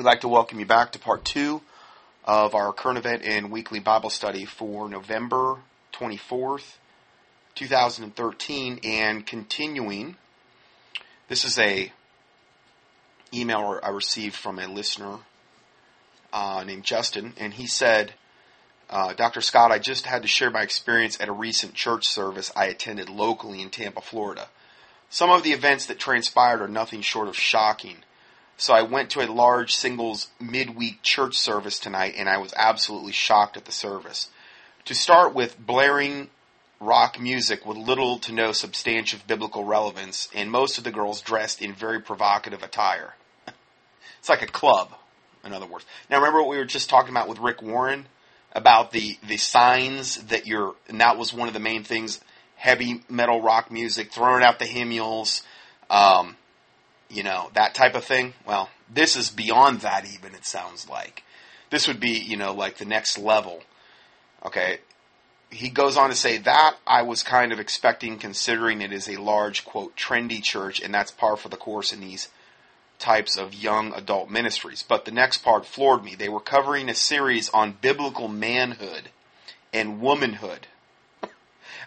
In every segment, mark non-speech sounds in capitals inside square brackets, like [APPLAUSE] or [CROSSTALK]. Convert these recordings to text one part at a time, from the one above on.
We'd like to welcome you back to part two of our current event and weekly Bible study for November 24th, 2013, and continuing. This is a email I received from a listener uh, named Justin, and he said, uh, Dr. Scott, I just had to share my experience at a recent church service I attended locally in Tampa, Florida. Some of the events that transpired are nothing short of shocking. So I went to a large singles midweek church service tonight and I was absolutely shocked at the service. To start with blaring rock music with little to no substantive biblical relevance and most of the girls dressed in very provocative attire. [LAUGHS] it's like a club, in other words. Now remember what we were just talking about with Rick Warren about the, the signs that you're, and that was one of the main things, heavy metal rock music, throwing out the hymnals, um, you know, that type of thing. Well, this is beyond that even, it sounds like. This would be, you know, like the next level. Okay. He goes on to say that I was kind of expecting considering it is a large, quote, trendy church, and that's par for the course in these types of young adult ministries. But the next part floored me. They were covering a series on biblical manhood and womanhood. [LAUGHS]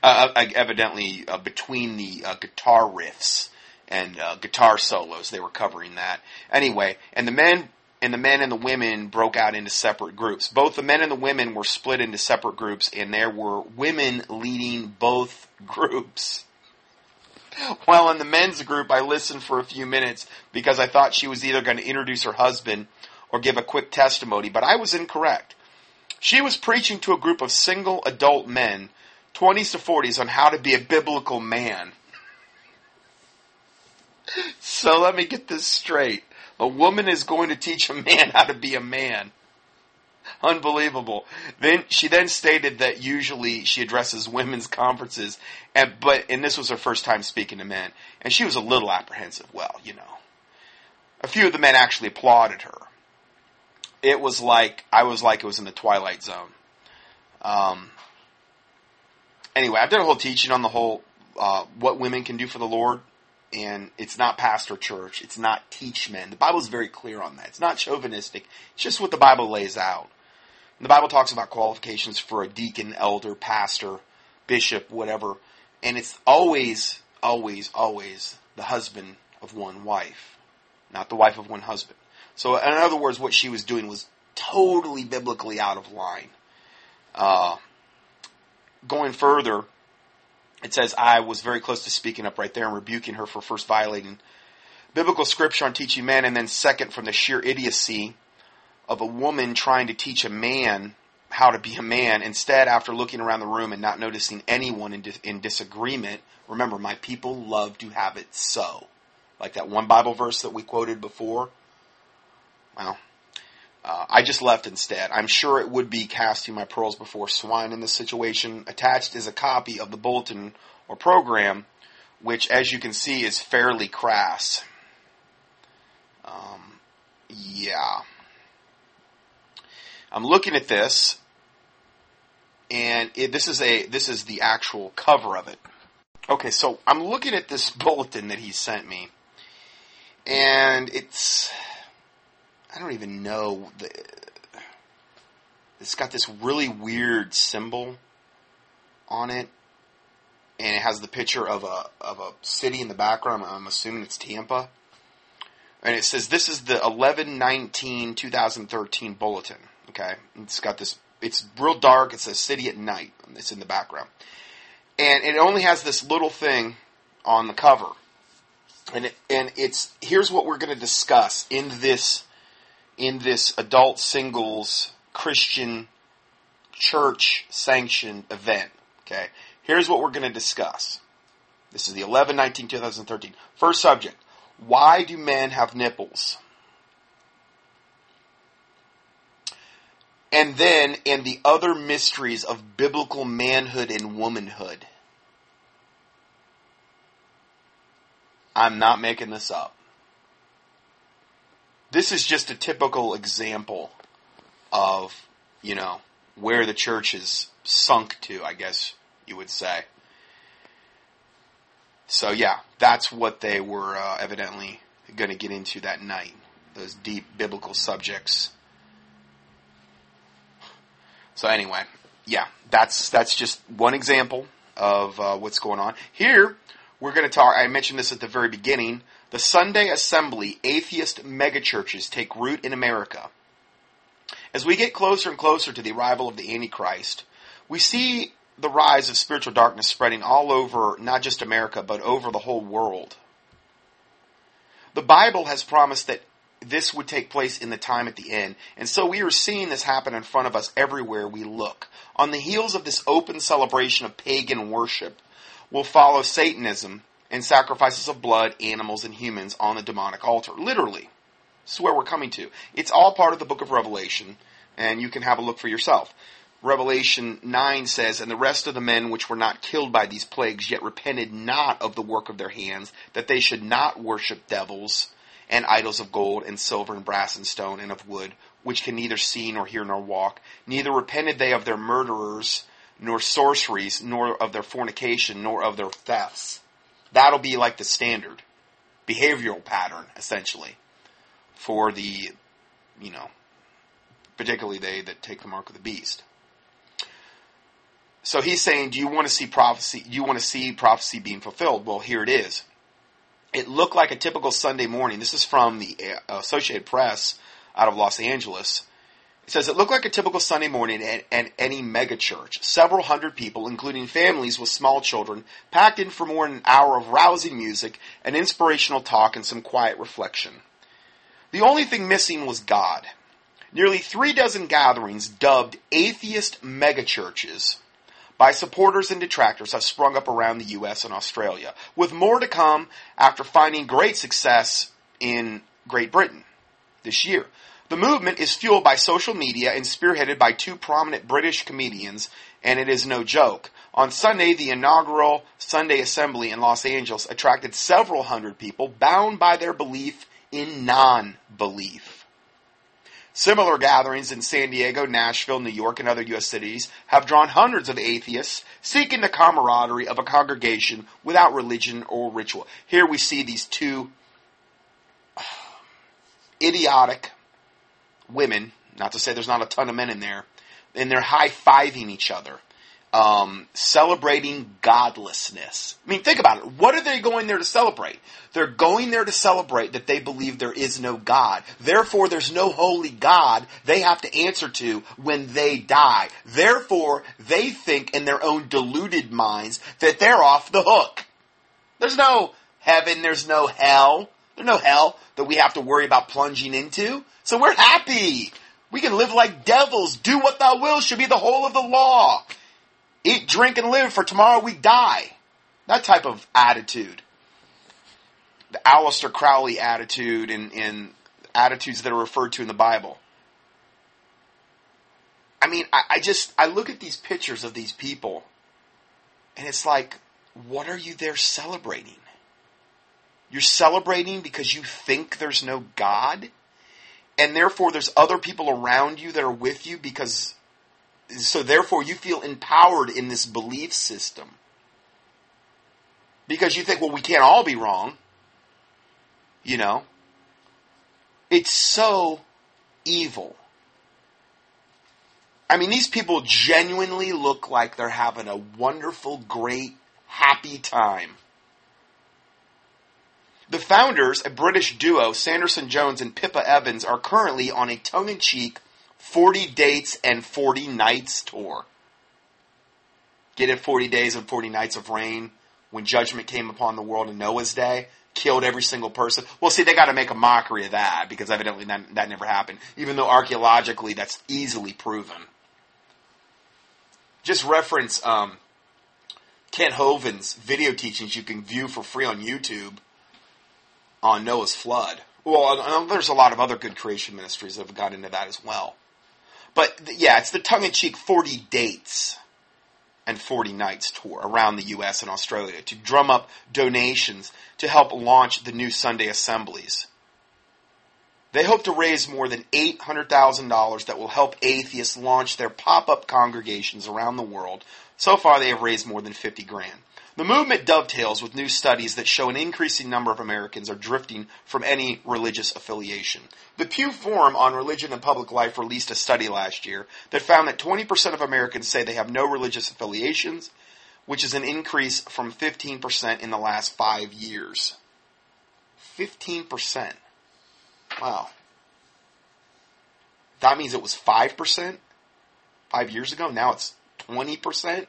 Uh, uh evidently, uh, between the uh, guitar riffs and uh, guitar solos. They were covering that anyway. And the men and the men and the women broke out into separate groups. Both the men and the women were split into separate groups, and there were women leading both [LAUGHS] groups. While in the men's group, I listened for a few minutes because I thought she was either going to introduce her husband or give a quick testimony, but I was incorrect. She was preaching to a group of single adult men, 20s to 40s, on how to be a biblical man so let me get this straight. A woman is going to teach a man how to be a man. Unbelievable. Then she then stated that usually she addresses women's conferences, and but and this was her first time speaking to men, and she was a little apprehensive. Well, you know, a few of the men actually applauded her. It was like I was like it was in the twilight zone. Um. Anyway, I've done a whole teaching on the whole uh, what women can do for the Lord and it's not pastor church. It's not teach men. The Bible is very clear on that. It's not chauvinistic. It's just what the Bible lays out. And the Bible talks about qualifications for a deacon, elder, pastor, bishop, whatever. And it's always, always, always the husband of one wife, not the wife of one husband. So, in other words, what she was doing was totally biblically out of line. Uh, going further, it says, I was very close to speaking up right there and rebuking her for first violating biblical scripture on teaching men, and then second, from the sheer idiocy of a woman trying to teach a man how to be a man. Instead, after looking around the room and not noticing anyone in, in disagreement, remember, my people love to have it so. Like that one Bible verse that we quoted before. Well, uh, I just left instead. I'm sure it would be casting my pearls before swine in this situation. Attached is a copy of the bulletin or program, which, as you can see, is fairly crass. Um, yeah. I'm looking at this, and it, this is a this is the actual cover of it. Okay, so I'm looking at this [LAUGHS] bulletin that he sent me, and it's I don't even know. The, it's got this really weird symbol on it, and it has the picture of a of a city in the background. I'm assuming it's Tampa, and it says this is the 11-19-2013 bulletin. Okay, it's got this. It's real dark. It's a city at night. It's in the background, and it only has this little thing on the cover, and it, and it's here's what we're going to discuss in this in this adult singles Christian church sanctioned event. Okay, here's what we're going to discuss. This is the 11 19 2013. First subject Why do men have nipples? And then in the other mysteries of biblical manhood and womanhood. I'm not making this up. This is just a typical example of, you know, where the church is sunk to, I guess you would say. So yeah, that's what they were uh, evidently going to get into that night. those deep biblical subjects. So anyway, yeah, that's that's just one example of uh, what's going on here. We're going to talk. I mentioned this at the very beginning. The Sunday Assembly atheist megachurches take root in America. As we get closer and closer to the arrival of the Antichrist, we see the rise of spiritual darkness spreading all over not just America, but over the whole world. The Bible has promised that this would take place in the time at the end. And so we are seeing this happen in front of us everywhere we look. On the heels of this open celebration of pagan worship will follow Satanism and sacrifices of blood, animals, and humans on the demonic altar. Literally. This is where we're coming to. It's all part of the book of Revelation, and you can have a look for yourself. Revelation 9 says, And the rest of the men which were not killed by these plagues, yet repented not of the work of their hands, that they should not worship devils and idols of gold and silver and brass and stone and of wood, which can neither see nor hear nor walk. Neither repented they of their murderers, nor sorceries, nor of their fornication, nor of their thefts. That'll be like the standard behavioral pattern, essentially, for the, you know, particularly they that take the mark of the beast. So he's saying, do you want to see prophecy? You want to see prophecy being fulfilled? Well, here it is. It looked like a typical Sunday morning. This is from the uh, Associated Press out of Los Angeles. It says it looked like a typical Sunday morning at, at any megachurch. Several hundred people, including families with small children, packed in for more than an hour of rousing music, an inspirational talk, and some quiet reflection. The only thing missing was God. Nearly three dozen gatherings dubbed atheist megachurches by supporters and detractors have sprung up around the U.S. and Australia, with more to come after finding great success in Great Britain this year. The movement is fueled by social media and spearheaded by two prominent British comedians, and it is no joke. On Sunday, the inaugural Sunday Assembly in Los Angeles attracted several hundred people bound by their belief in non belief. Similar gatherings in San Diego, Nashville, New York, and other U.S. cities have drawn hundreds of atheists seeking the camaraderie of a congregation without religion or ritual. Here we see these two [SIGHS] idiotic women, not to say there's not a ton of men in there, and they're high fiving each other um, celebrating godlessness. I mean, think about it. What are they going there to celebrate? They're going there to celebrate that they believe there is no God. Therefore, there's no holy God they have to answer to when they die. Therefore, they think in their own deluded minds that they're off the hook. There's no heaven, there's no hell. There's no hell that we have to worry about plunging into. So we're happy. We can live like devils. Do what thou wilt should be the whole of the law eat, drink, and live for tomorrow we die. That type of attitude. The Aleister Crowley attitude and, and attitudes that are referred to in the Bible. I mean, I, I just, I look at these pictures of these people and it's like, what are you there celebrating? You're celebrating because you think there's no God? And therefore there's other people around you that are with you because so therefore you feel empowered in this belief system. Because you think, well, we can't all be wrong. You know? It's so evil. I mean, these people genuinely look like they're having a wonderful, great, happy time. The founders, a British duo, Sanderson Jones and Pippa Evans, are currently on a tongue in cheek 40 dates and 40 nights tour. Get it 40 days and 40 nights of rain when judgment came upon the world in Noah's day, killed every single person. Well, see, they got to make a mockery of that because evidently that, that never happened, even though archaeologically that's easily proven. Just reference um, Kent Hovind's video teachings you can view for free on YouTube on Noah's flood. Well, there's a lot of other good creation ministries that have got into that as well. But yeah, it's the tongue in cheek 40 dates and 40 nights tour around the U.S. and Australia to drum up donations to help launch the new Sunday assemblies. They hope to raise more than $800,000 that will help atheists launch their pop-up congregations around the world. So far, they have raised more than 50 grand. The movement dovetails with new studies that show an increasing number of Americans are drifting from any religious affiliation. The Pew Forum on Religion and Public Life released a study last year that found that 20% of Americans say they have no religious affiliations, which is an increase from 15% in the last five years. 15%. Wow. That means it was 5% five years ago. Now it's 20%.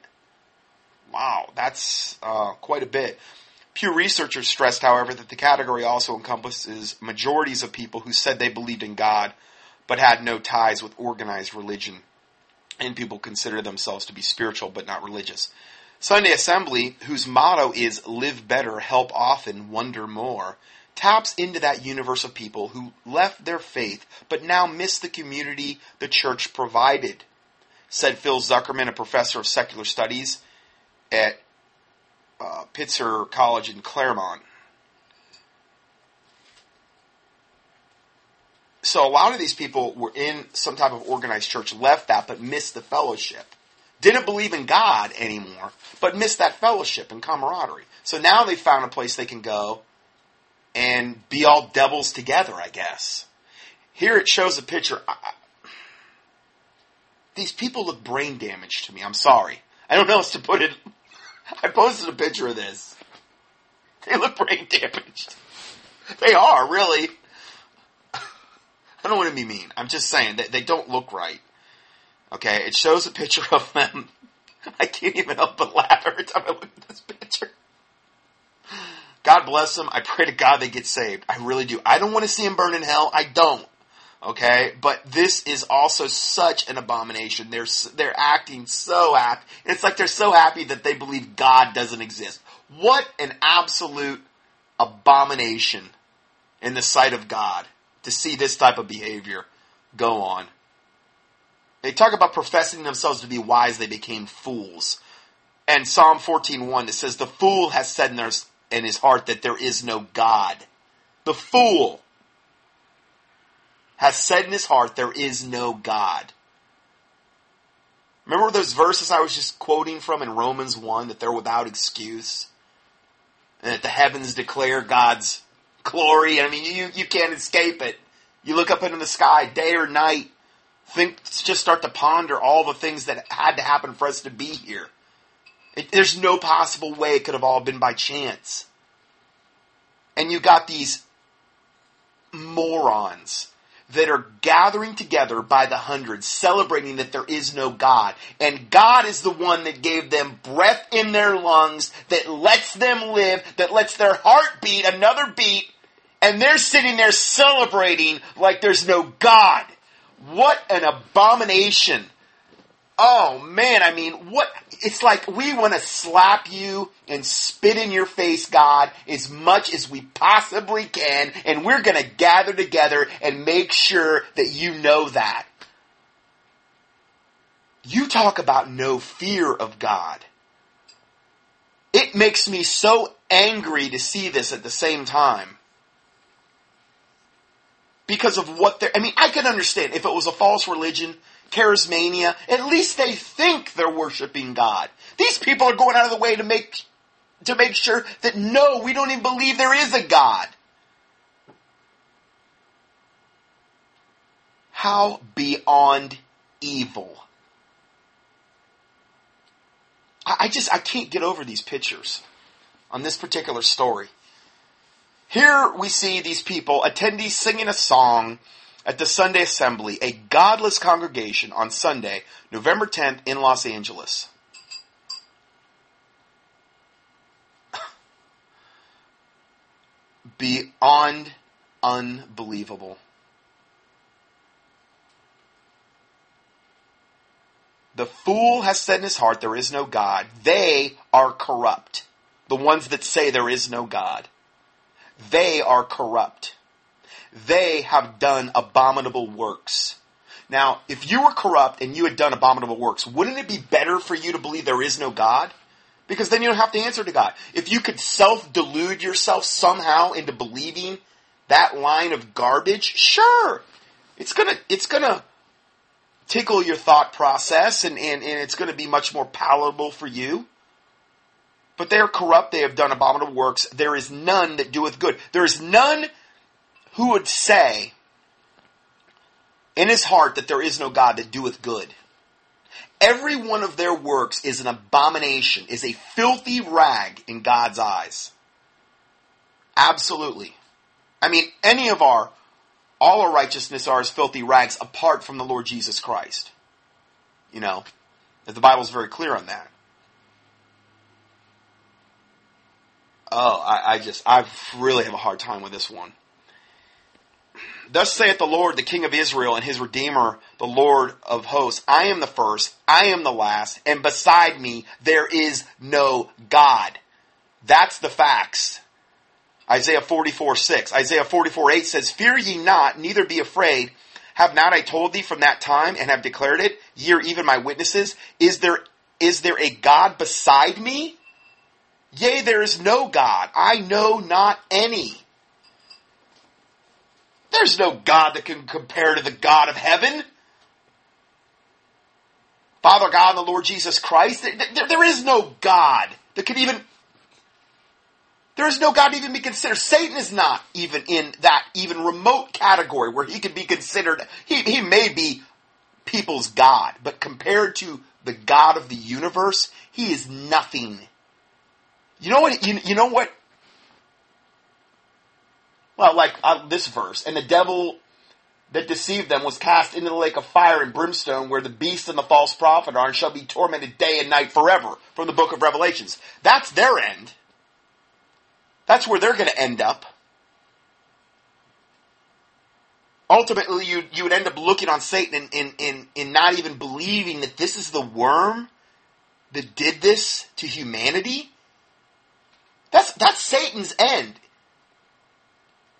Wow, that's uh, quite a bit. Pew researchers stressed, however, that the category also encompasses majorities of people who said they believed in God but had no ties with organized religion, and people consider themselves to be spiritual but not religious. Sunday Assembly, whose motto is live better, help often, wonder more, taps into that universe of people who left their faith but now miss the community the church provided. Said Phil Zuckerman, a professor of secular studies at uh, Pitzer College in Claremont. So a lot of these people were in some type of organized church, left that, but missed the fellowship. Didn't believe in God anymore, but missed that fellowship and camaraderie. So now they found a place they can go and be all devils together, I guess. Here it shows a picture. I, these people look brain damaged to me. I'm sorry. I don't know how to put it. I posted a picture of this. They look brain damaged. They are, really. I don't want to be mean. I'm just saying that they don't look right. Okay, it shows a picture of them. [LAUGHS] I can't even help but laugh every time I look at this picture. God bless them. I pray to God they get saved. I really do. I don't want to see them burn in hell. I don't. Okay, but this is also such an abomination. They're they're acting so happy. It's like they're so happy that they believe God doesn't exist. What an absolute abomination in the sight of God to see this type of behavior go on. They talk about professing themselves to be wise, they became fools. And Psalm 14:1 it says the fool has said in, their, in his heart that there is no God. The fool has said in his heart, There is no God. Remember those verses I was just quoting from in Romans 1 that they're without excuse? And that the heavens declare God's glory. I mean, you, you can't escape it. You look up into the sky, day or night, think, just start to ponder all the things that had to happen for us to be here. It, there's no possible way it could have all been by chance. And you got these morons that are gathering together by the hundreds, celebrating that there is no God. And God is the one that gave them breath in their lungs, that lets them live, that lets their heart beat another beat, and they're sitting there celebrating like there's no God. What an abomination Oh man, I mean, what? It's like we want to slap you and spit in your face, God, as much as we possibly can, and we're going to gather together and make sure that you know that. You talk about no fear of God. It makes me so angry to see this at the same time. Because of what they're, I mean, I can understand if it was a false religion, charismania, at least they think they're worshiping God. These people are going out of the way to make, to make sure that no, we don't even believe there is a God. How beyond evil. I, I just, I can't get over these pictures on this particular story. Here we see these people, attendees singing a song at the Sunday Assembly, a godless congregation on Sunday, November 10th in Los Angeles. [LAUGHS] Beyond unbelievable. The fool has said in his heart, There is no God. They are corrupt. The ones that say there is no God. They are corrupt they have done abominable works. Now, if you were corrupt and you had done abominable works, wouldn't it be better for you to believe there is no God? Because then you don't have to answer to God. If you could self delude yourself somehow into believing that line of garbage, sure. It's gonna, it's gonna tickle your thought process and, and, and it's gonna be much more palatable for you. but they are corrupt, they have done abominable works. There is none that doeth good. There is none who would say in his heart that there is no God that doeth good. Every one of their works is an abomination, is a filthy rag in God's eyes. Absolutely. I mean, any of our, all our righteousness are as filthy rags apart from the Lord Jesus Christ. You know, the Bible's very clear on that. Oh, I, I just, I really have a hard time with this one. Thus saith the Lord, the King of Israel, and his Redeemer, the Lord of hosts I am the first, I am the last, and beside me there is no God. That's the facts. Isaiah 44, 6. Isaiah 44, 8 says, Fear ye not, neither be afraid. Have not I told thee from that time, and have declared it, ye are even my witnesses? Is there, is there a God beside me? Yea, there is no God. I know not any. There's no God that can compare to the God of heaven. Father God and the Lord Jesus Christ. There, there, there is no God that can even there is no God to even be considered. Satan is not even in that even remote category where he could be considered. He, he may be people's God, but compared to the God of the universe, he is nothing. You know what? You, you know what? Well, like uh, this verse, and the devil that deceived them was cast into the lake of fire and brimstone, where the beast and the false prophet are, and shall be tormented day and night forever. From the book of Revelations. That's their end. That's where they're going to end up. Ultimately, you, you would end up looking on Satan and, and, and, and not even believing that this is the worm that did this to humanity. That's, that's Satan's end.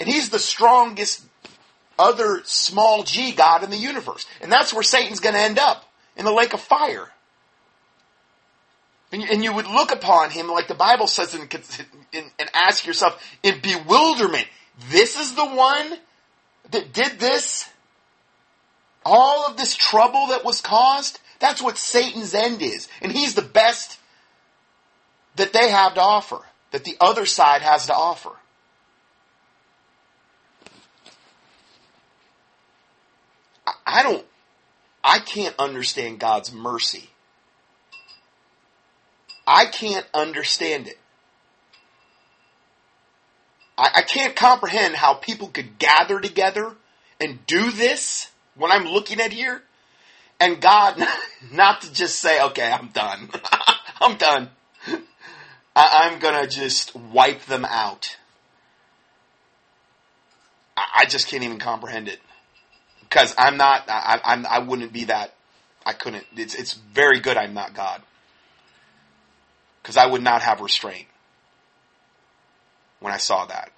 And he's the strongest other small g God in the universe. And that's where Satan's going to end up in the lake of fire. And you, and you would look upon him, like the Bible says, and, and, and ask yourself in bewilderment, this is the one that did this? All of this trouble that was caused? That's what Satan's end is. And he's the best that they have to offer, that the other side has to offer. I don't, I can't understand God's mercy I can't understand it. I, I can't comprehend how people could gather together and do this when I'm looking at here, and God [LAUGHS] not to just say, okay, I'm done. [LAUGHS] I'm done. I, am gonna just wipe them out. I, I, just can't even comprehend it. Because I'm not, I, I'm, I wouldn't be that, I couldn't, it's, it's very good I'm not God because I would not have restraint when I saw that.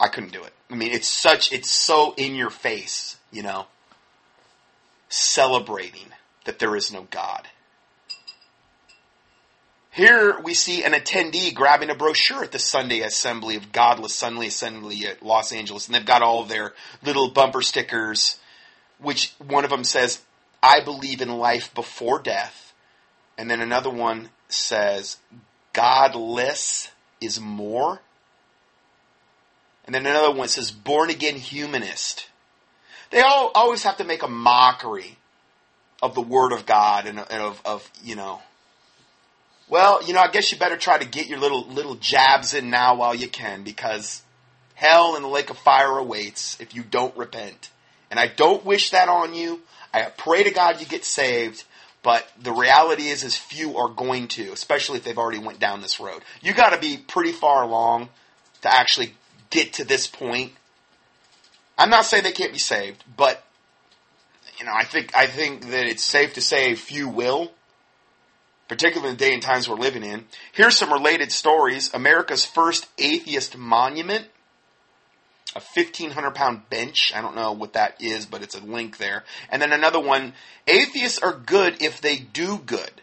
I couldn't do it. I mean, it's such, it's so in your face, you know, celebrating that there is no God. Here we see an attendee grabbing a brochure at the Sunday Assembly of Godless Sunday Assembly at Los Angeles, and they've got all their little bumper stickers, which one of them says, I believe in life before death. And then another one says godless is more. And then another one says born again humanist. They all always have to make a mockery of the word of God and, of, of, you know, well, you know, I guess you better try to get your little little jabs in now while you can because hell and the lake of fire awaits if you don't repent. And I don't wish that on you. I pray to God you get saved. But the reality is, is few are going to, especially if they've already went down this road. You got to be pretty far along to actually get to this point. I'm not saying they can't be saved, but you know, I think I think that it's safe to say few will, particularly in the day and times we're living in. Here's some related stories. America's first atheist monument a 1500 pound bench. I don't know what that is, but it's a link there. And then another one, atheists are good if they do good.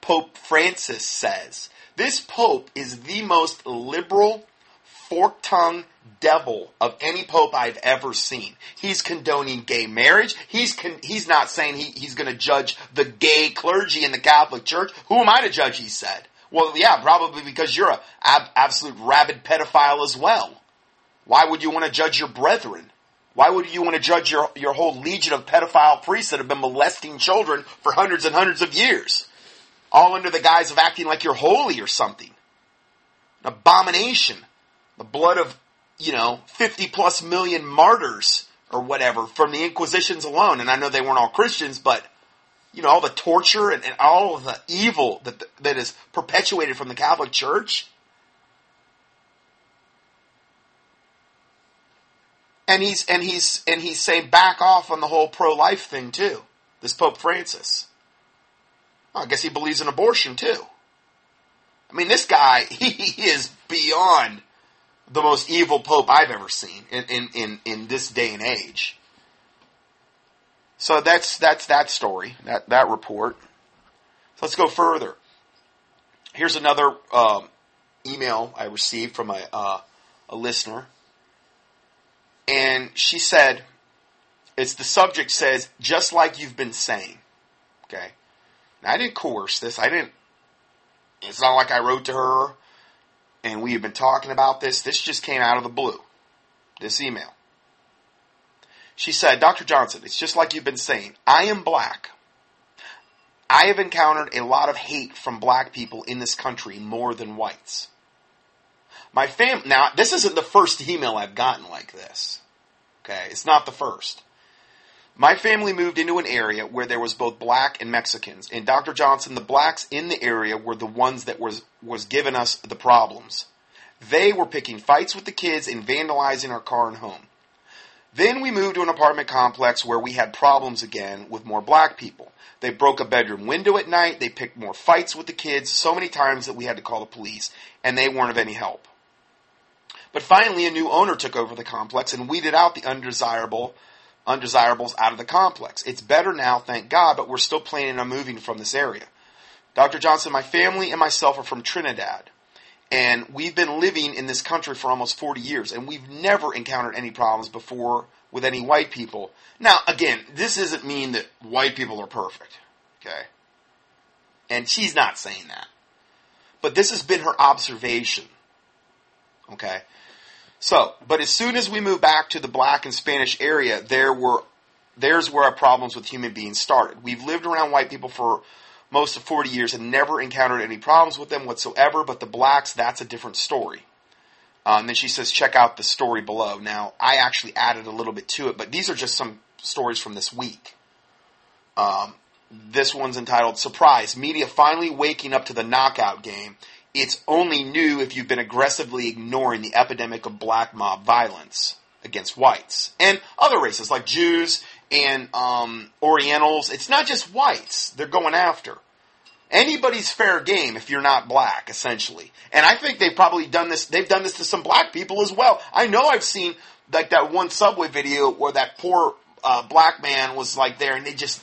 Pope Francis says. This pope is the most liberal, fork tongue devil of any pope I've ever seen. He's condoning gay marriage. He's con- he's not saying he, he's going to judge the gay clergy in the Catholic Church. Who am I to judge? He said. Well, yeah, probably because you're a ab- absolute rabid pedophile as well. Why would you want to judge your brethren? Why would you want to judge your, your whole legion of pedophile priests that have been molesting children for hundreds and hundreds of years? All under the guise of acting like you're holy or something. An abomination. The blood of, you know, 50 plus million martyrs or whatever from the Inquisitions alone. And I know they weren't all Christians, but, you know, all the torture and, and all of the evil that, that is perpetuated from the Catholic Church. And he's and he's and he's saying back off on the whole pro life thing too. This Pope Francis. Well, I guess he believes in abortion too. I mean, this guy [LAUGHS] he is beyond the most evil pope I've ever seen in in in, in this day and age. So that's that's that story, that that report. So let's go further. Here's another um, email I received from a uh, a listener and she said, it's the subject says, just like you've been saying. Okay. Now, I didn't coerce this. I didn't, it's not like I wrote to her and we have been talking about this. This just came out of the blue. This email. She said, Dr. Johnson, it's just like you've been saying. I am black. I have encountered a lot of hate from black people in this country more than whites. My fam now this isn't the first email I've gotten like this. Okay, it's not the first. My family moved into an area where there was both black and Mexicans, and Dr. Johnson, the blacks in the area were the ones that was was giving us the problems. They were picking fights with the kids and vandalizing our car and home. Then we moved to an apartment complex where we had problems again with more black people. They broke a bedroom window at night. They picked more fights with the kids so many times that we had to call the police, and they weren't of any help. But finally, a new owner took over the complex and weeded out the undesirable undesirables out of the complex. It's better now, thank God, but we're still planning on moving from this area. Dr. Johnson, my family and myself are from Trinidad. And we've been living in this country for almost 40 years, and we've never encountered any problems before with any white people. Now, again, this doesn't mean that white people are perfect, okay? And she's not saying that. But this has been her observation, okay? So, but as soon as we moved back to the black and Spanish area, there were there's where our problems with human beings started. We've lived around white people for most of 40 years and never encountered any problems with them whatsoever, but the blacks, that's a different story. Uh, and then she says, check out the story below. Now, I actually added a little bit to it, but these are just some stories from this week. Um, this one's entitled Surprise Media Finally Waking Up to the Knockout Game it's only new if you've been aggressively ignoring the epidemic of black mob violence against whites and other races like Jews and um, Orientals. It's not just whites they're going after. Anybody's fair game if you're not black, essentially. And I think they've probably done this. They've done this to some black people as well. I know I've seen like that one subway video where that poor uh, black man was like there, and they just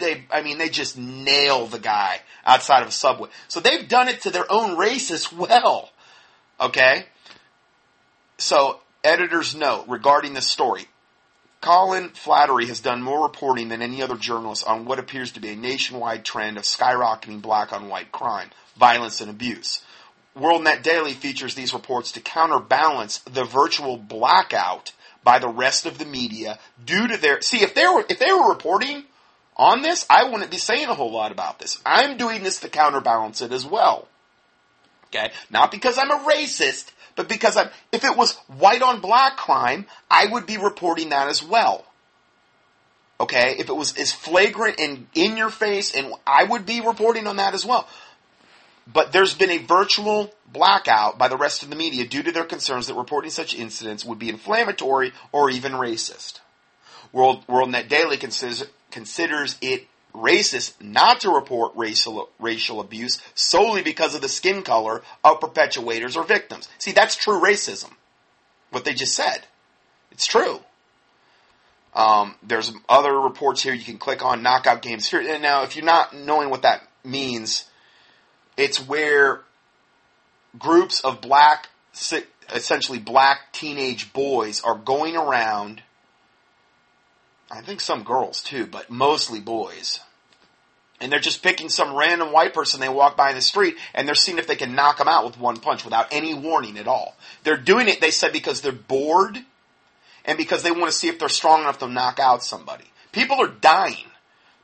they, I mean, they just nail the guy outside of a subway. So they've done it to their own race as well. Okay? So, editor's note regarding this story. Colin Flaherty has done more reporting than any other journalist on what appears to be a nationwide trend of skyrocketing black on white crime, violence, and abuse. WorldNet Daily features these reports to counterbalance the virtual blackout by the rest of the media due to their see if they were if they were reporting on this, I wouldn't be saying a whole lot about this. I'm doing this to counterbalance it as well. Okay? Not because I'm a racist, but because I'm, if it was white on black crime, I would be reporting that as well. Okay? If it was as flagrant and in your face, and I would be reporting on that as well. But there's been a virtual blackout by the rest of the media due to their concerns that reporting such incidents would be inflammatory or even racist. World, WorldNet Daily considers, considers it racist not to report racial racial abuse solely because of the skin color of perpetuators or victims. See, that's true racism. What they just said, it's true. Um, there's other reports here you can click on knockout games here. And now, if you're not knowing what that means, it's where groups of black, essentially black teenage boys, are going around I think some girls too, but mostly boys, and they're just picking some random white person they walk by in the street and they're seeing if they can knock them out with one punch without any warning at all. They're doing it, they said, because they're bored and because they want to see if they're strong enough to knock out somebody. People are dying.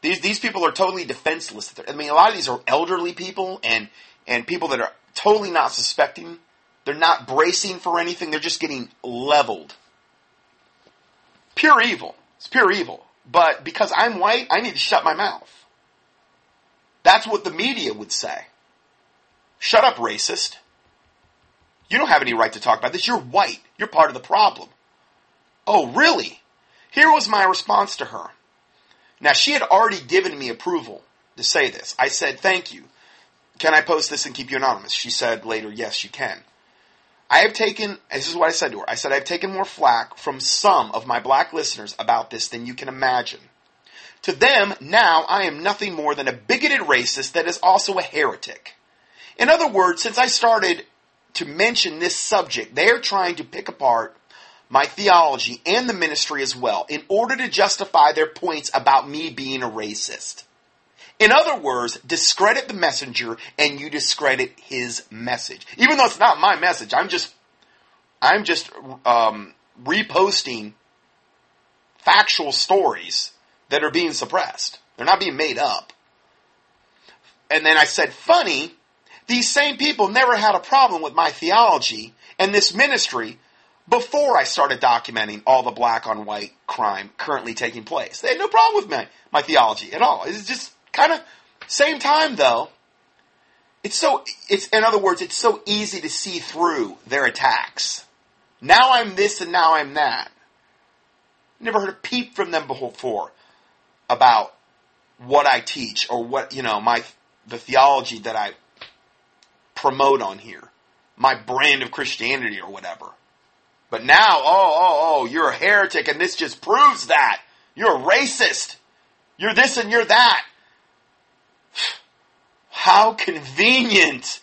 These, these people are totally defenseless. I mean, a lot of these are elderly people and, and people that are totally not suspecting. They're not bracing for anything. They're just getting leveled. Pure evil. It's pure evil. But because I'm white, I need to shut my mouth. That's what the media would say. Shut up, racist. You don't have any right to talk about this. You're white. You're part of the problem. Oh, really? Here was my response to her. Now, she had already given me approval to say this. I said, thank you. Can I post this and keep you anonymous? She said later, yes, you can. I have taken, this is what I said to her. I said, I've taken more flack from some of my black listeners about this than you can imagine. To them, now I am nothing more than a bigoted racist that is also a heretic. In other words, since I started to mention this subject, they are trying to pick apart my theology and the ministry as well in order to justify their points about me being a racist. In other words, discredit the messenger and you discredit his message. Even though it's not my message, I'm just, I'm just um, reposting factual stories that are being suppressed. They're not being made up. And then I said, funny, these same people never had a problem with my theology and this ministry before I started documenting all the black on white crime currently taking place. They had no problem with my, my theology at all. It's just kind of same time though. It's so it's in other words, it's so easy to see through their attacks. Now I'm this and now I'm that. Never heard a peep from them before about what I teach or what you know my the theology that I promote on here, my brand of Christianity or whatever. But now, oh, oh, oh, you're a heretic, and this just proves that you're a racist. You're this and you're that. How convenient.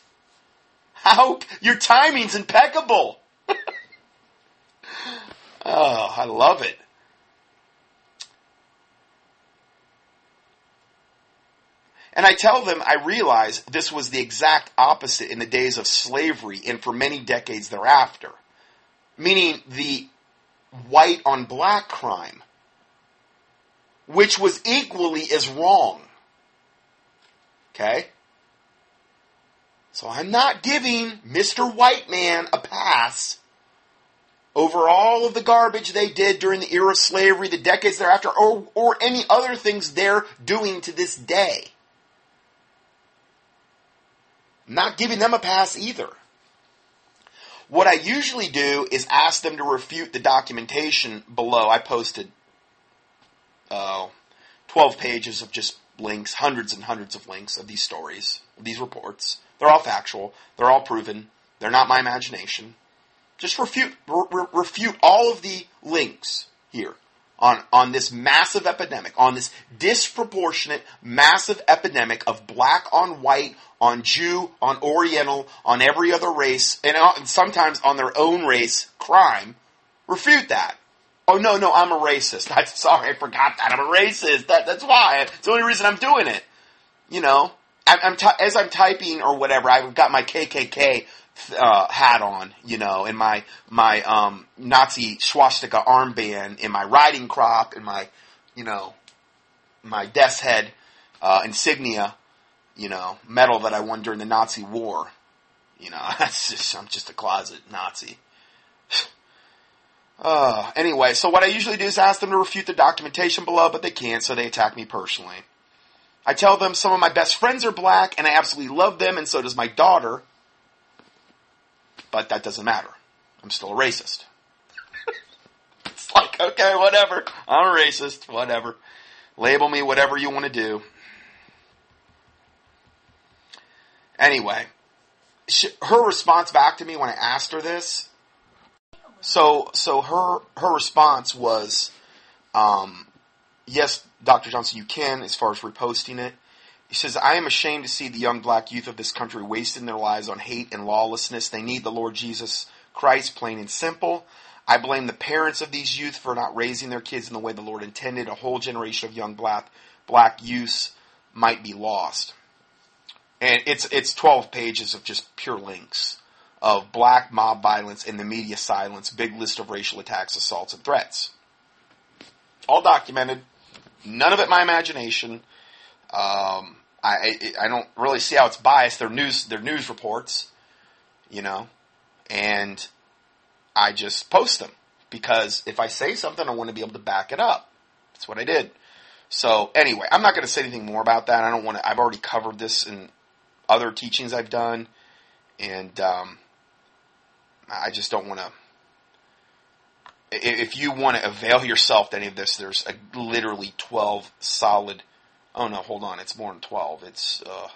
How your timing's impeccable. [LAUGHS] oh, I love it. And I tell them I realize this was the exact opposite in the days of slavery and for many decades thereafter. Meaning the white on black crime, which was equally as wrong. Okay? So I'm not giving Mr. White Man a pass over all of the garbage they did during the era of slavery, the decades thereafter, or, or any other things they're doing to this day. Not giving them a pass either. What I usually do is ask them to refute the documentation below. I posted uh, 12 pages of just links, hundreds and hundreds of links of these stories, of these reports. They're all factual. They're all proven. They're not my imagination. Just refute, re- refute all of the links here on, on this massive epidemic, on this disproportionate, massive epidemic of black on white, on Jew, on Oriental, on every other race, and, uh, and sometimes on their own race crime. Refute that. Oh no, no, I'm a racist. [LAUGHS] I'm sorry, I forgot that. I'm a racist. That, that's why. It's the only reason I'm doing it. You know, I'm, I'm t- as I'm typing or whatever, I've got my KKK uh, hat on, you know, and my my um, Nazi swastika armband, and my riding crop, and my, you know, my death's head uh, insignia, you know, medal that I won during the Nazi war. You know, [LAUGHS] that's just, I'm just a closet Nazi. [SIGHS] [LAUGHS] Uh, anyway, so what I usually do is ask them to refute the documentation below, but they can't, so they attack me personally. I tell them some of my best friends are black, and I absolutely love them, and so does my daughter. But that doesn't matter. I'm still a racist. [LAUGHS] it's like, okay, whatever. I'm a racist, whatever. Label me whatever you want to do. Anyway, she, her response back to me when I asked her this, so so her her response was, um, yes, Dr. Johnson, you can as far as reposting it. He says, I am ashamed to see the young black youth of this country wasting their lives on hate and lawlessness. They need the Lord Jesus Christ, plain and simple. I blame the parents of these youth for not raising their kids in the way the Lord intended. A whole generation of young black black youths might be lost. And it's it's 12 pages of just pure links of black mob violence and the media silence, big list of racial attacks, assaults, and threats. All documented. None of it my imagination. Um, I, I don't really see how it's biased. They're news, they're news reports, you know, and I just post them because if I say something, I want to be able to back it up. That's what I did. So anyway, I'm not going to say anything more about that. I don't want to. I've already covered this in other teachings I've done, and um, I just don't want to. If you want to avail yourself to any of this, there's a, literally 12 solid. Oh no, hold on. It's more than 12. It's uh,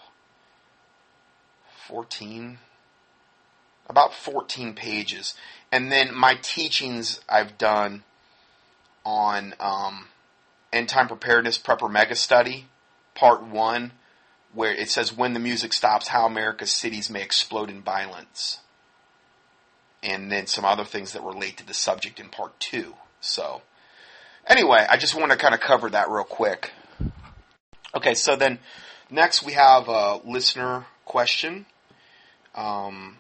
14. About 14 pages. And then my teachings I've done on um, end time preparedness prepper mega study, part one, where it says when the music stops, how America's cities may explode in violence and then some other things that relate to the subject in part two. So, anyway, I just want to kind of cover that real quick. Okay, so then next we have a listener question. Um,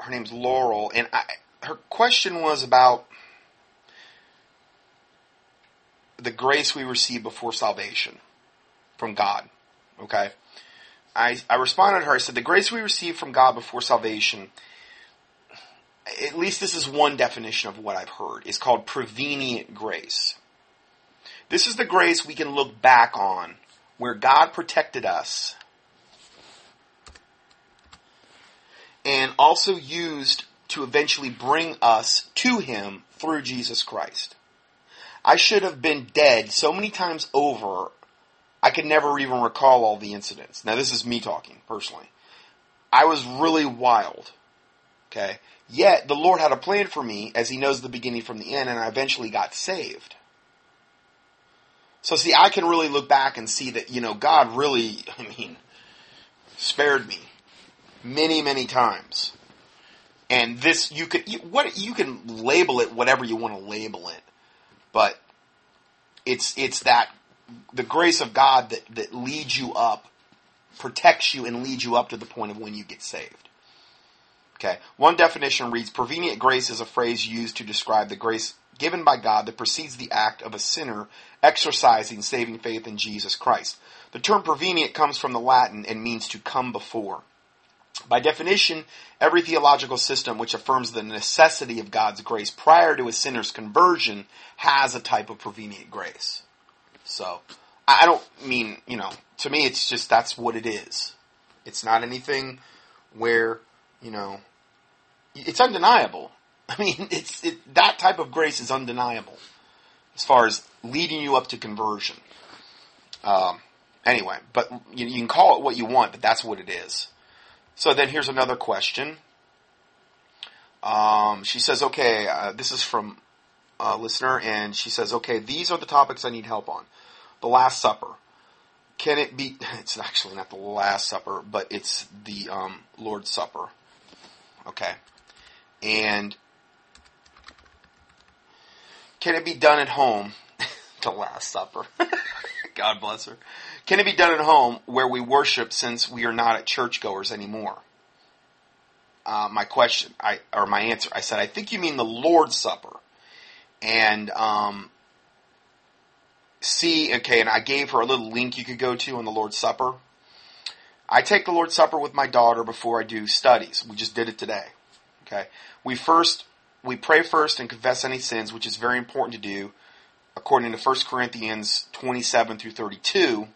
her name's Laurel, and I, her question was about the grace we receive before salvation from God. Okay? I, I responded to her, I said, the grace we receive from God before salvation at least this is one definition of what I've heard, is called prevenient grace. This is the grace we can look back on where God protected us and also used to eventually bring us to Him through Jesus Christ. I should have been dead so many times over, I could never even recall all the incidents. Now, this is me talking personally. I was really wild. Okay? Yet the Lord had a plan for me as he knows the beginning from the end and I eventually got saved. So see, I can really look back and see that, you know, God really, [LAUGHS] I mean, spared me many, many times. And this, you could, you, what, you can label it whatever you want to label it. But it's, it's that, the grace of God that, that leads you up, protects you and leads you up to the point of when you get saved. Okay. One definition reads, prevenient grace is a phrase used to describe the grace given by God that precedes the act of a sinner exercising saving faith in Jesus Christ. The term prevenient comes from the Latin and means to come before. By definition, every theological system which affirms the necessity of God's grace prior to a sinner's conversion has a type of prevenient grace. So, I don't mean, you know, to me it's just that's what it is. It's not anything where you know, it's undeniable. [LAUGHS] I mean, it's it, that type of grace is undeniable as far as leading you up to conversion. Um, anyway, but you, you, can call it what you want, but that's what it is. So then here's another question. Um, she says, okay, uh, this is from a listener, and she says, okay, these are the topics I need help on. The Last Supper. Can it be, [LAUGHS] it's actually not the Last Supper, but it's the um, Lord's Supper. Okay. And can it be done at home? [LAUGHS] the Last Supper. [LAUGHS] God bless her. Can it be done at home where we worship since we are not at churchgoers anymore? Uh, my question, I or my answer, I said, I think you mean the Lord's Supper, and um, see, okay, and I gave her a little link you could go to on the Lord's Supper. I take the Lord's Supper with my daughter before I do studies. We just did it today. Okay. We first, we pray first and confess any sins, which is very important to do according to 1 Corinthians 27 through 32.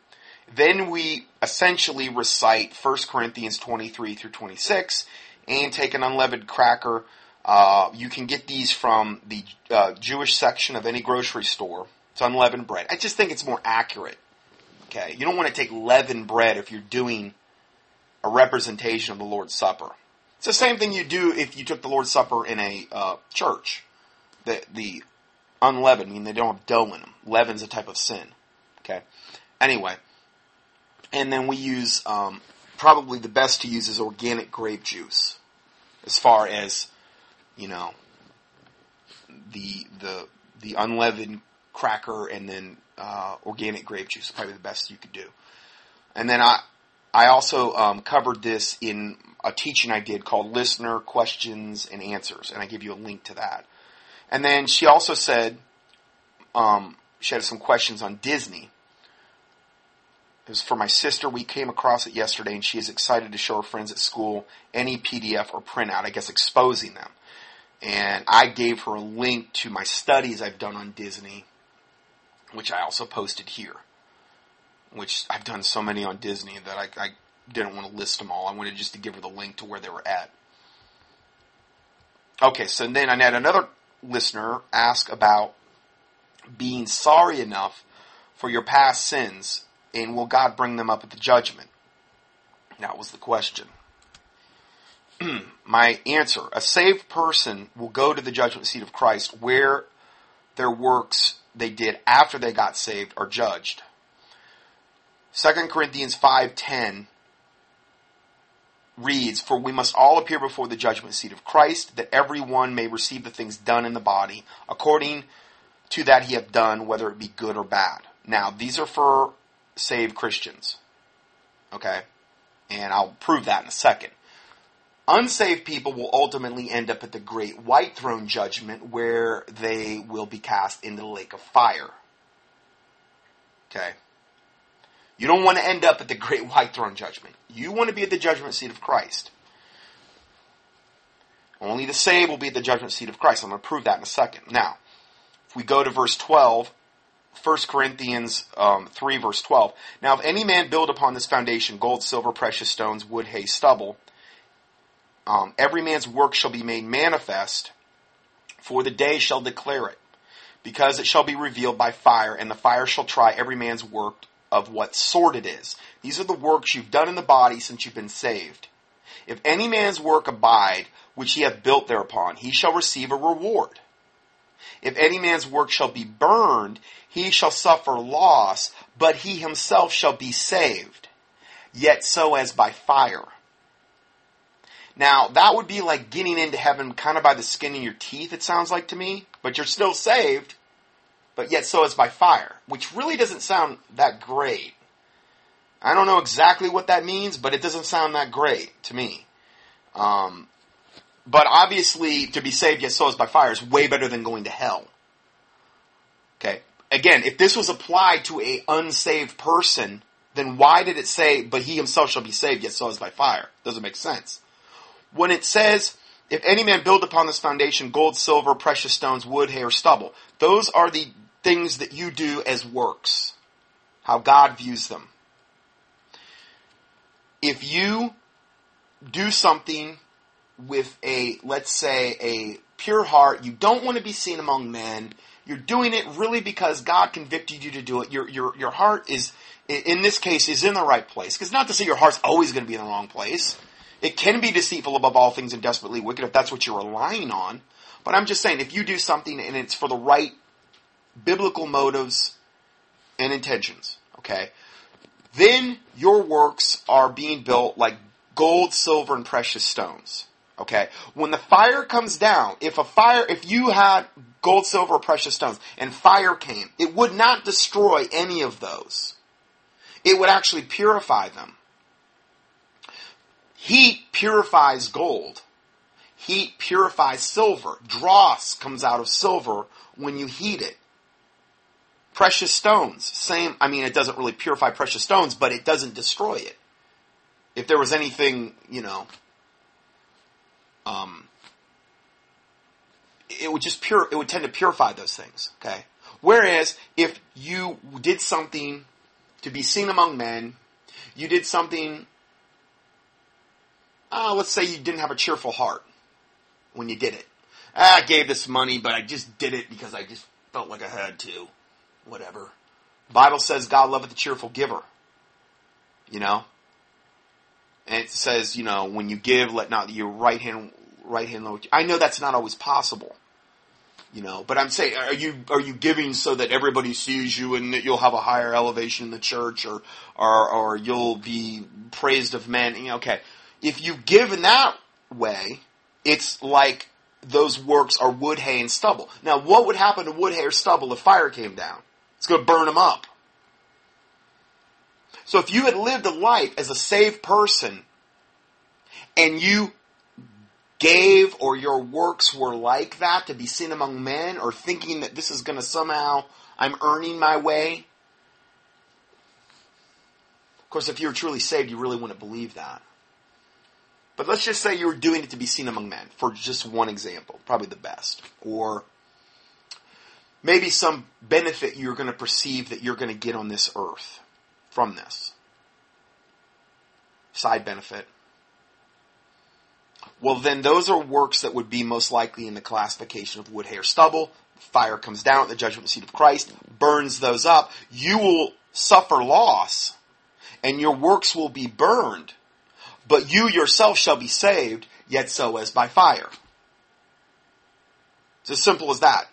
Then we essentially recite 1 Corinthians 23 through 26 and take an unleavened cracker. Uh, you can get these from the uh, Jewish section of any grocery store. It's unleavened bread. I just think it's more accurate. Okay. You don't want to take leavened bread if you're doing a representation of the Lord's Supper. It's the same thing you do if you took the Lord's Supper in a uh, church. The the unleavened, I mean they don't have dough in them. Leaven's a type of sin. Okay. Anyway, and then we use um, probably the best to use is organic grape juice, as far as you know the the the unleavened cracker and then uh, organic grape juice. is Probably the best you could do. And then I, I also um, covered this in a teaching I did called Listener Questions and Answers, and I give you a link to that. And then she also said um, she had some questions on Disney. It was for my sister. We came across it yesterday, and she is excited to show her friends at school any PDF or printout, I guess exposing them. And I gave her a link to my studies I've done on Disney, which I also posted here. Which I've done so many on Disney that I, I didn't want to list them all. I wanted just to give her the link to where they were at. Okay, so then I had another listener ask about being sorry enough for your past sins and will God bring them up at the judgment? That was the question. [CLEARS THROAT] My answer a saved person will go to the judgment seat of Christ where their works they did after they got saved are judged. 2 Corinthians 5:10 reads, For we must all appear before the judgment seat of Christ, that every one may receive the things done in the body, according to that he hath done, whether it be good or bad. Now, these are for saved Christians. Okay? And I'll prove that in a second. Unsaved people will ultimately end up at the great white throne judgment where they will be cast into the lake of fire. Okay? You don't want to end up at the great white throne judgment. You want to be at the judgment seat of Christ. Only the saved will be at the judgment seat of Christ. I'm going to prove that in a second. Now, if we go to verse 12, 1 Corinthians um, 3, verse 12. Now, if any man build upon this foundation gold, silver, precious stones, wood, hay, stubble, um, every man's work shall be made manifest, for the day shall declare it, because it shall be revealed by fire, and the fire shall try every man's work of what sort it is. These are the works you've done in the body since you've been saved. If any man's work abide, which he hath built thereupon, he shall receive a reward. If any man's work shall be burned, he shall suffer loss, but he himself shall be saved, yet so as by fire. Now, that would be like getting into heaven kind of by the skin of your teeth, it sounds like to me, but you're still saved, but yet so is by fire, which really doesn't sound that great. I don't know exactly what that means, but it doesn't sound that great to me. Um, but obviously, to be saved yet so is by fire is way better than going to hell. Okay. Again, if this was applied to a unsaved person, then why did it say, but he himself shall be saved yet so is by fire? Doesn't make sense. When it says, if any man build upon this foundation gold, silver, precious stones, wood, hay, or stubble, those are the things that you do as works. How God views them. If you do something with a, let's say, a pure heart, you don't want to be seen among men, you're doing it really because God convicted you to do it. Your, your, your heart is, in this case, is in the right place. Because not to say your heart's always going to be in the wrong place. It can be deceitful above all things and desperately wicked if that's what you're relying on. But I'm just saying, if you do something and it's for the right biblical motives and intentions, okay, then your works are being built like gold, silver, and precious stones. Okay. When the fire comes down, if a fire, if you had gold, silver, precious stones, and fire came, it would not destroy any of those. It would actually purify them. Heat purifies gold. Heat purifies silver. Dross comes out of silver when you heat it. Precious stones, same, I mean, it doesn't really purify precious stones, but it doesn't destroy it. If there was anything, you know, um, it would just pure, it would tend to purify those things, okay? Whereas if you did something to be seen among men, you did something, uh, let's say you didn't have a cheerful heart when you did it. Ah, I gave this money, but I just did it because I just felt like I had to. Whatever. Bible says God loveth the cheerful giver. You know? And it says, you know, when you give, let not your right hand right hand low. I know that's not always possible, you know. But I'm saying, are you are you giving so that everybody sees you and that you'll have a higher elevation in the church, or or or you'll be praised of men? Okay, if you give in that way, it's like those works are wood, hay, and stubble. Now, what would happen to wood, hay, or stubble if fire came down? It's going to burn them up. So if you had lived a life as a saved person and you gave or your works were like that to be seen among men or thinking that this is going to somehow, I'm earning my way. Of course, if you were truly saved, you really wouldn't believe that. But let's just say you were doing it to be seen among men, for just one example, probably the best. Or maybe some benefit you're going to perceive that you're going to get on this earth from this. Side benefit. Well, then those are works that would be most likely in the classification of wood, hair, stubble. Fire comes down at the judgment seat of Christ, burns those up. You will suffer loss, and your works will be burned but you yourself shall be saved, yet so as by fire. It's as simple as that.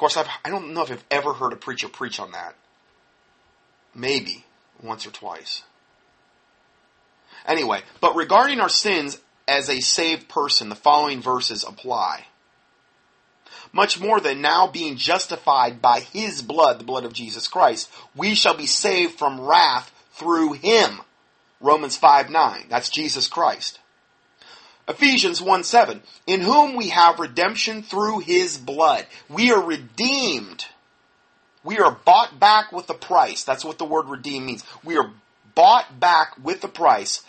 Course, I've, I do not know if I've ever heard a preacher preach on that. Maybe once or twice. Anyway, but regarding our sins as a saved person, the following verses apply. Much more than now being justified by his blood, the blood of Jesus Christ, we shall be saved from wrath through him. Romans 5 9. That's Jesus Christ. Ephesians 1 7. In whom we have redemption through his blood. We are redeemed. We are bought back with a price. That's what the word redeem means. We are bought back with the price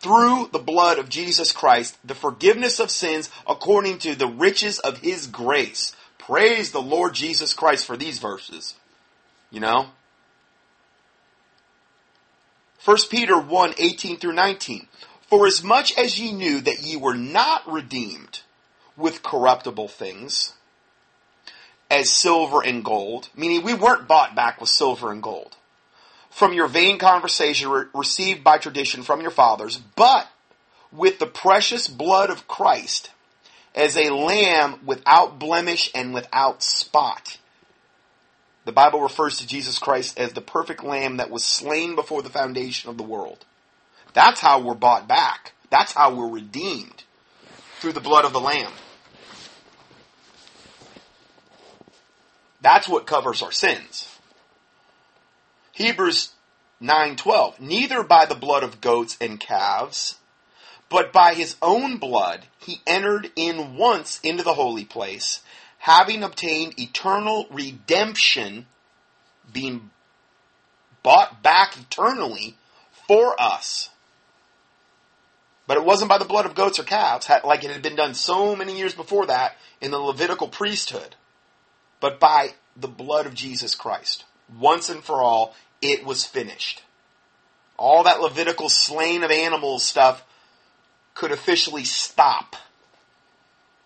through the blood of Jesus Christ, the forgiveness of sins according to the riches of his grace. Praise the Lord Jesus Christ for these verses. You know? 1 Peter 1, 18 through 19. For as much as ye knew that ye were not redeemed with corruptible things, as silver and gold, meaning we weren't bought back with silver and gold, from your vain conversation re- received by tradition from your fathers, but with the precious blood of Christ, as a lamb without blemish and without spot. The Bible refers to Jesus Christ as the perfect lamb that was slain before the foundation of the world. That's how we're bought back. That's how we're redeemed through the blood of the lamb. That's what covers our sins. Hebrews 9:12 Neither by the blood of goats and calves but by his own blood he entered in once into the holy place having obtained eternal redemption, being bought back eternally for us. But it wasn't by the blood of goats or calves, like it had been done so many years before that in the Levitical priesthood, but by the blood of Jesus Christ. Once and for all, it was finished. All that Levitical slain of animals stuff could officially stop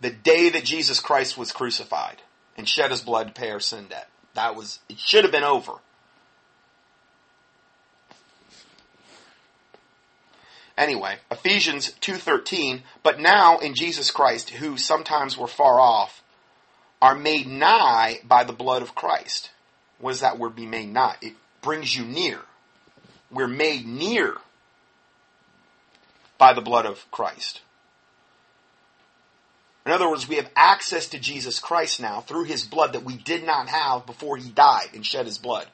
the day that Jesus Christ was crucified and shed his blood to pay our sin debt. That was, it should have been over. Anyway, Ephesians 2.13, but now in Jesus Christ, who sometimes were far off, are made nigh by the blood of Christ. What does that word be made nigh? It brings you near. We're made near by the blood of Christ. In other words, we have access to Jesus Christ now through his blood that we did not have before he died and shed his blood.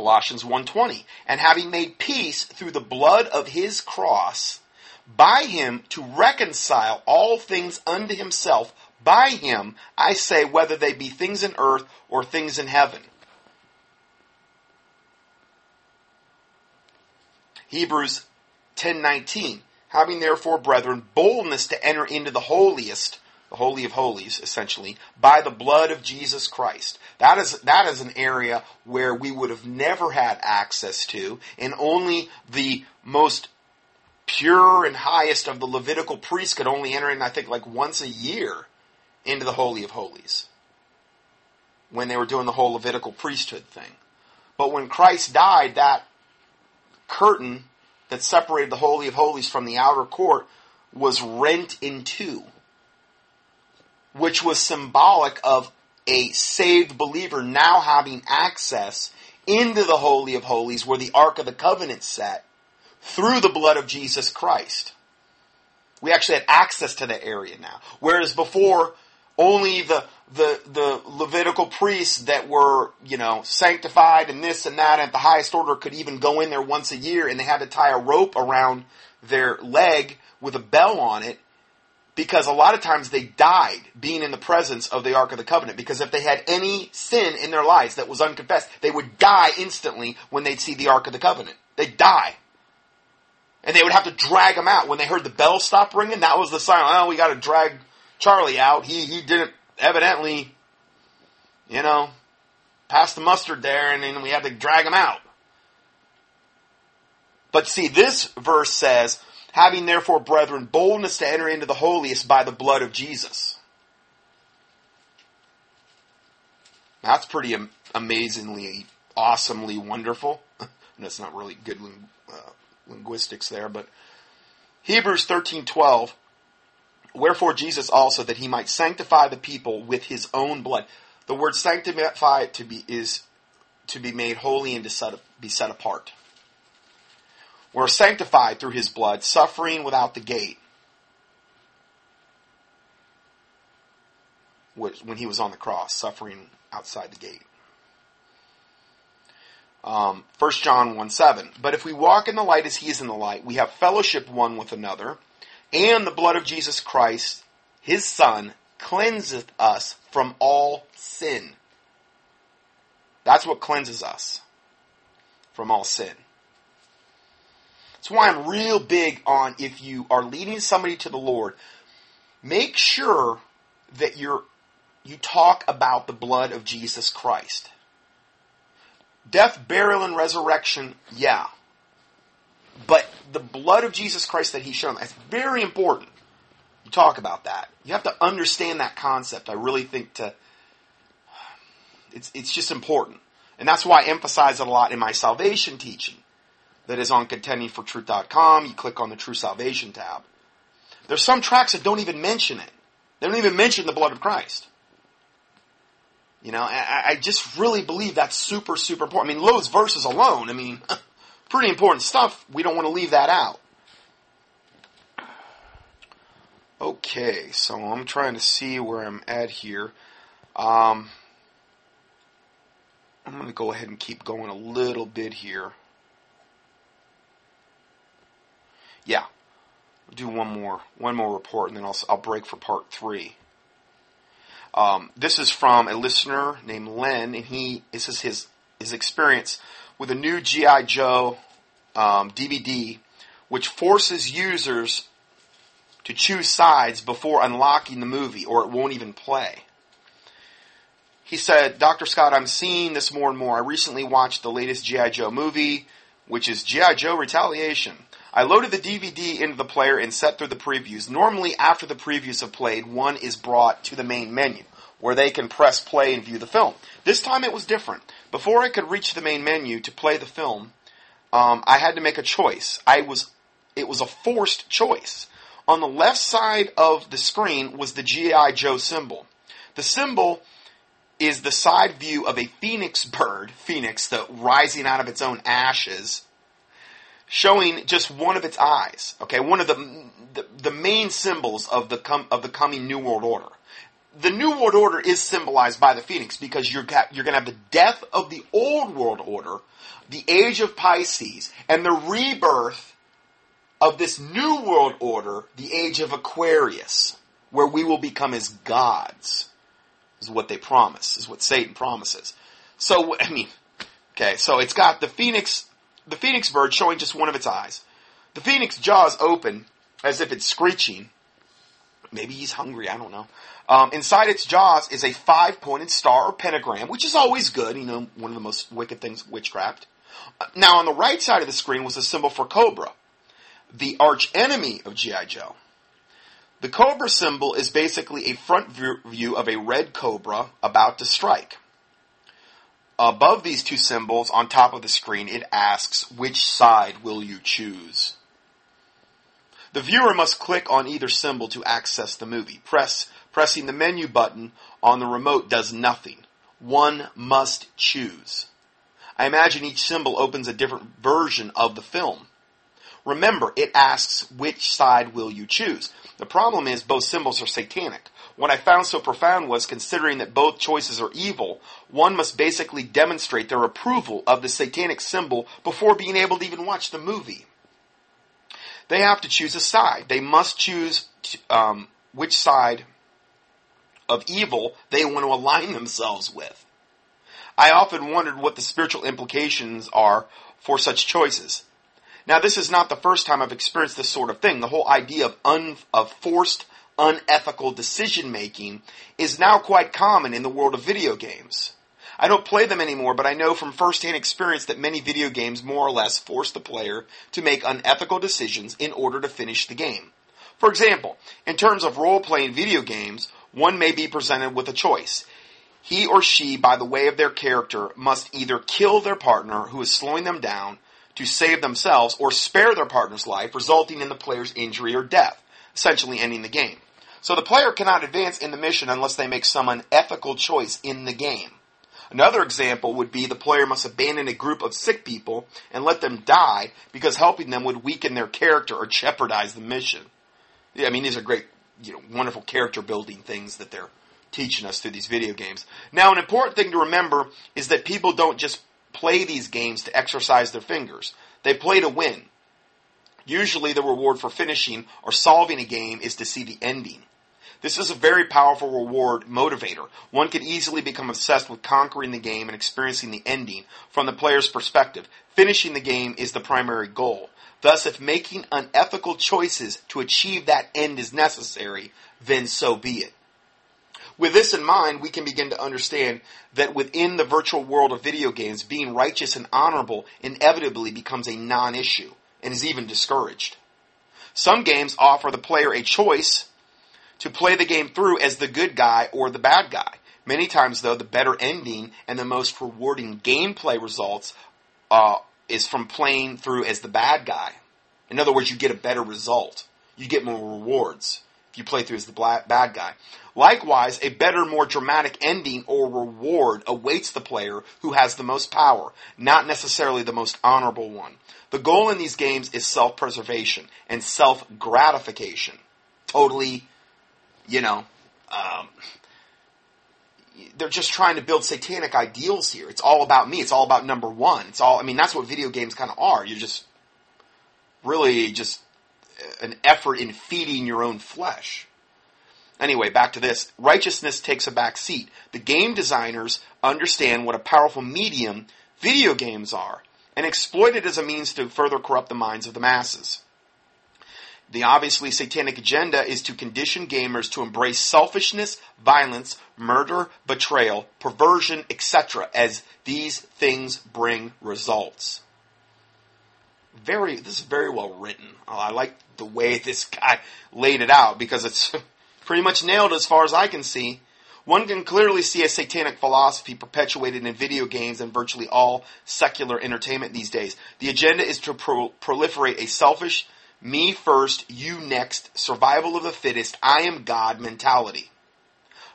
Colossians 1:20 and having made peace through the blood of his cross by him to reconcile all things unto himself by him I say whether they be things in earth or things in heaven. Hebrews 10:19, having therefore brethren boldness to enter into the holiest, the holy of holies essentially, by the blood of Jesus Christ. That is that is an area where we would have never had access to and only the most pure and highest of the Levitical priests could only enter in I think like once a year into the holy of holies when they were doing the whole Levitical priesthood thing. But when Christ died, that curtain that separated the Holy of Holies from the outer court was rent in two, which was symbolic of a saved believer now having access into the Holy of Holies where the Ark of the Covenant sat through the blood of Jesus Christ. We actually had access to that area now. Whereas before, only the the the Levitical priests that were, you know, sanctified and this and that at the highest order could even go in there once a year and they had to tie a rope around their leg with a bell on it because a lot of times they died being in the presence of the Ark of the Covenant because if they had any sin in their lives that was unconfessed, they would die instantly when they'd see the Ark of the Covenant. They'd die. And they would have to drag them out. When they heard the bell stop ringing, that was the sign. Oh, we got to drag Charlie out. He, he didn't evidently, you know, pass the mustard there and then we had to drag him out. But see, this verse says, having therefore, brethren, boldness to enter into the holiest by the blood of Jesus. That's pretty am- amazingly, awesomely wonderful. [LAUGHS] That's not really good uh, linguistics there, but Hebrews 13:12 Wherefore Jesus also that he might sanctify the people with his own blood. The word sanctify to be is to be made holy and to set, be set apart. We're sanctified through his blood, suffering without the gate. When he was on the cross, suffering outside the gate. Um, 1 John 1 7. But if we walk in the light as he is in the light, we have fellowship one with another, and the blood of Jesus Christ, his Son, cleanseth us from all sin. That's what cleanses us from all sin. That's why I'm real big on if you are leading somebody to the Lord, make sure that you're you talk about the blood of Jesus Christ. Death, burial, and resurrection, yeah. But the blood of Jesus Christ that He's shown, that's very important. You talk about that. You have to understand that concept. I really think to it's it's just important. And that's why I emphasize it a lot in my salvation teaching that is on contendingfortruth.com. You click on the True Salvation tab. There's some tracks that don't even mention it. They don't even mention the blood of Christ. You know, I, I just really believe that's super, super important. I mean, those verses alone, I mean, [LAUGHS] pretty important stuff. We don't want to leave that out. Okay, so I'm trying to see where I'm at here. Um, I'm going to go ahead and keep going a little bit here. Yeah, do one more one more report, and then I'll I'll break for part three. Um, this is from a listener named Len, and he this is his his experience with a new GI Joe um, DVD, which forces users to choose sides before unlocking the movie, or it won't even play. He said, Dr. Scott, I'm seeing this more and more. I recently watched the latest G.I. Joe movie, which is G.I. Joe Retaliation. I loaded the DVD into the player and set through the previews. Normally, after the previews have played, one is brought to the main menu where they can press play and view the film. This time it was different. Before I could reach the main menu to play the film, um, I had to make a choice. I was, it was a forced choice. On the left side of the screen was the GI Joe symbol. The symbol is the side view of a phoenix bird, phoenix, the rising out of its own ashes, showing just one of its eyes. Okay, one of the the, the main symbols of the com, of the coming New World Order. The New World Order is symbolized by the phoenix because you're you're going to have the death of the Old World Order, the age of Pisces, and the rebirth of this New World Order, the age of Aquarius, where we will become as gods. Is what they promise. Is what Satan promises. So I mean, okay, so it's got the phoenix the phoenix bird showing just one of its eyes. The phoenix jaws open as if it's screeching. Maybe he's hungry, I don't know. Um, inside its jaws is a five pointed star or pentagram, which is always good, you know, one of the most wicked things, witchcraft. Uh, now, on the right side of the screen was a symbol for Cobra, the arch enemy of G.I. Joe. The Cobra symbol is basically a front view of a red cobra about to strike. Above these two symbols on top of the screen, it asks, which side will you choose? The viewer must click on either symbol to access the movie. Press, pressing the menu button on the remote does nothing. One must choose. I imagine each symbol opens a different version of the film. Remember, it asks which side will you choose. The problem is both symbols are satanic. What I found so profound was considering that both choices are evil, one must basically demonstrate their approval of the satanic symbol before being able to even watch the movie. They have to choose a side. They must choose um, which side of evil they want to align themselves with. I often wondered what the spiritual implications are for such choices. Now, this is not the first time I've experienced this sort of thing. The whole idea of, un, of forced, unethical decision making is now quite common in the world of video games. I don't play them anymore, but I know from firsthand experience that many video games more or less force the player to make unethical decisions in order to finish the game. For example, in terms of role playing video games, one may be presented with a choice. He or she, by the way of their character, must either kill their partner who is slowing them down to save themselves or spare their partner's life, resulting in the player's injury or death, essentially ending the game. So the player cannot advance in the mission unless they make some unethical choice in the game. Another example would be the player must abandon a group of sick people and let them die because helping them would weaken their character or jeopardize the mission. Yeah, I mean, these are great, you know, wonderful character building things that they're teaching us through these video games. Now, an important thing to remember is that people don't just play these games to exercise their fingers. They play to win. Usually the reward for finishing or solving a game is to see the ending. This is a very powerful reward motivator. One can easily become obsessed with conquering the game and experiencing the ending from the player's perspective. Finishing the game is the primary goal. Thus, if making unethical choices to achieve that end is necessary, then so be it. With this in mind, we can begin to understand that within the virtual world of video games, being righteous and honorable inevitably becomes a non-issue and is even discouraged. Some games offer the player a choice to play the game through as the good guy or the bad guy. Many times, though, the better ending and the most rewarding gameplay results uh, is from playing through as the bad guy. In other words, you get a better result. You get more rewards if you play through as the bad guy. Likewise, a better, more dramatic ending or reward awaits the player who has the most power, not necessarily the most honorable one. The goal in these games is self-preservation and self-gratification. Totally you know, um, they're just trying to build satanic ideals here. It's all about me. It's all about number one. It's all, I mean, that's what video games kind of are. You're just really just an effort in feeding your own flesh. Anyway, back to this. Righteousness takes a back seat. The game designers understand what a powerful medium video games are and exploit it as a means to further corrupt the minds of the masses. The obviously satanic agenda is to condition gamers to embrace selfishness, violence, murder, betrayal, perversion, etc., as these things bring results. Very, this is very well written. I like the way [LAUGHS] this guy laid it out because it's [LAUGHS] pretty much nailed as far as I can see. One can clearly see a satanic philosophy perpetuated in video games and virtually all secular entertainment these days. The agenda is to pro- proliferate a selfish, me first, you next, survival of the fittest, I am God mentality.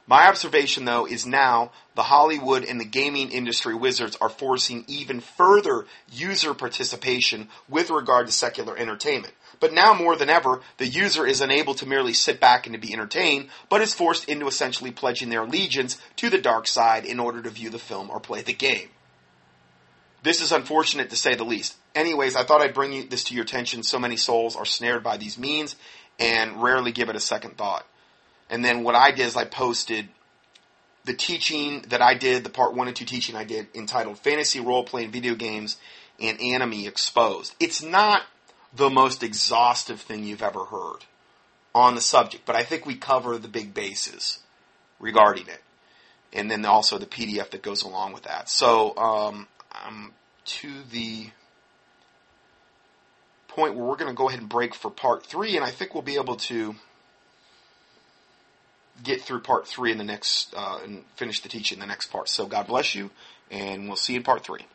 My observation though is now the Hollywood and the gaming industry wizards are forcing even further user participation with regard to secular entertainment. But now more than ever, the user is unable to merely sit back and to be entertained, but is forced into essentially pledging their allegiance to the dark side in order to view the film or play the game. This is unfortunate to say the least. Anyways, I thought I'd bring you this to your attention. So many souls are snared by these means and rarely give it a second thought. And then what I did is I posted the teaching that I did, the part one and two teaching I did entitled Fantasy Role Playing Video Games and Anime Exposed. It's not the most exhaustive thing you've ever heard on the subject, but I think we cover the big bases regarding it. And then also the PDF that goes along with that. So, um, um, to the point where we're going to go ahead and break for part three, and I think we'll be able to get through part three in the next uh, and finish the teaching in the next part. So God bless you, and we'll see you in part three.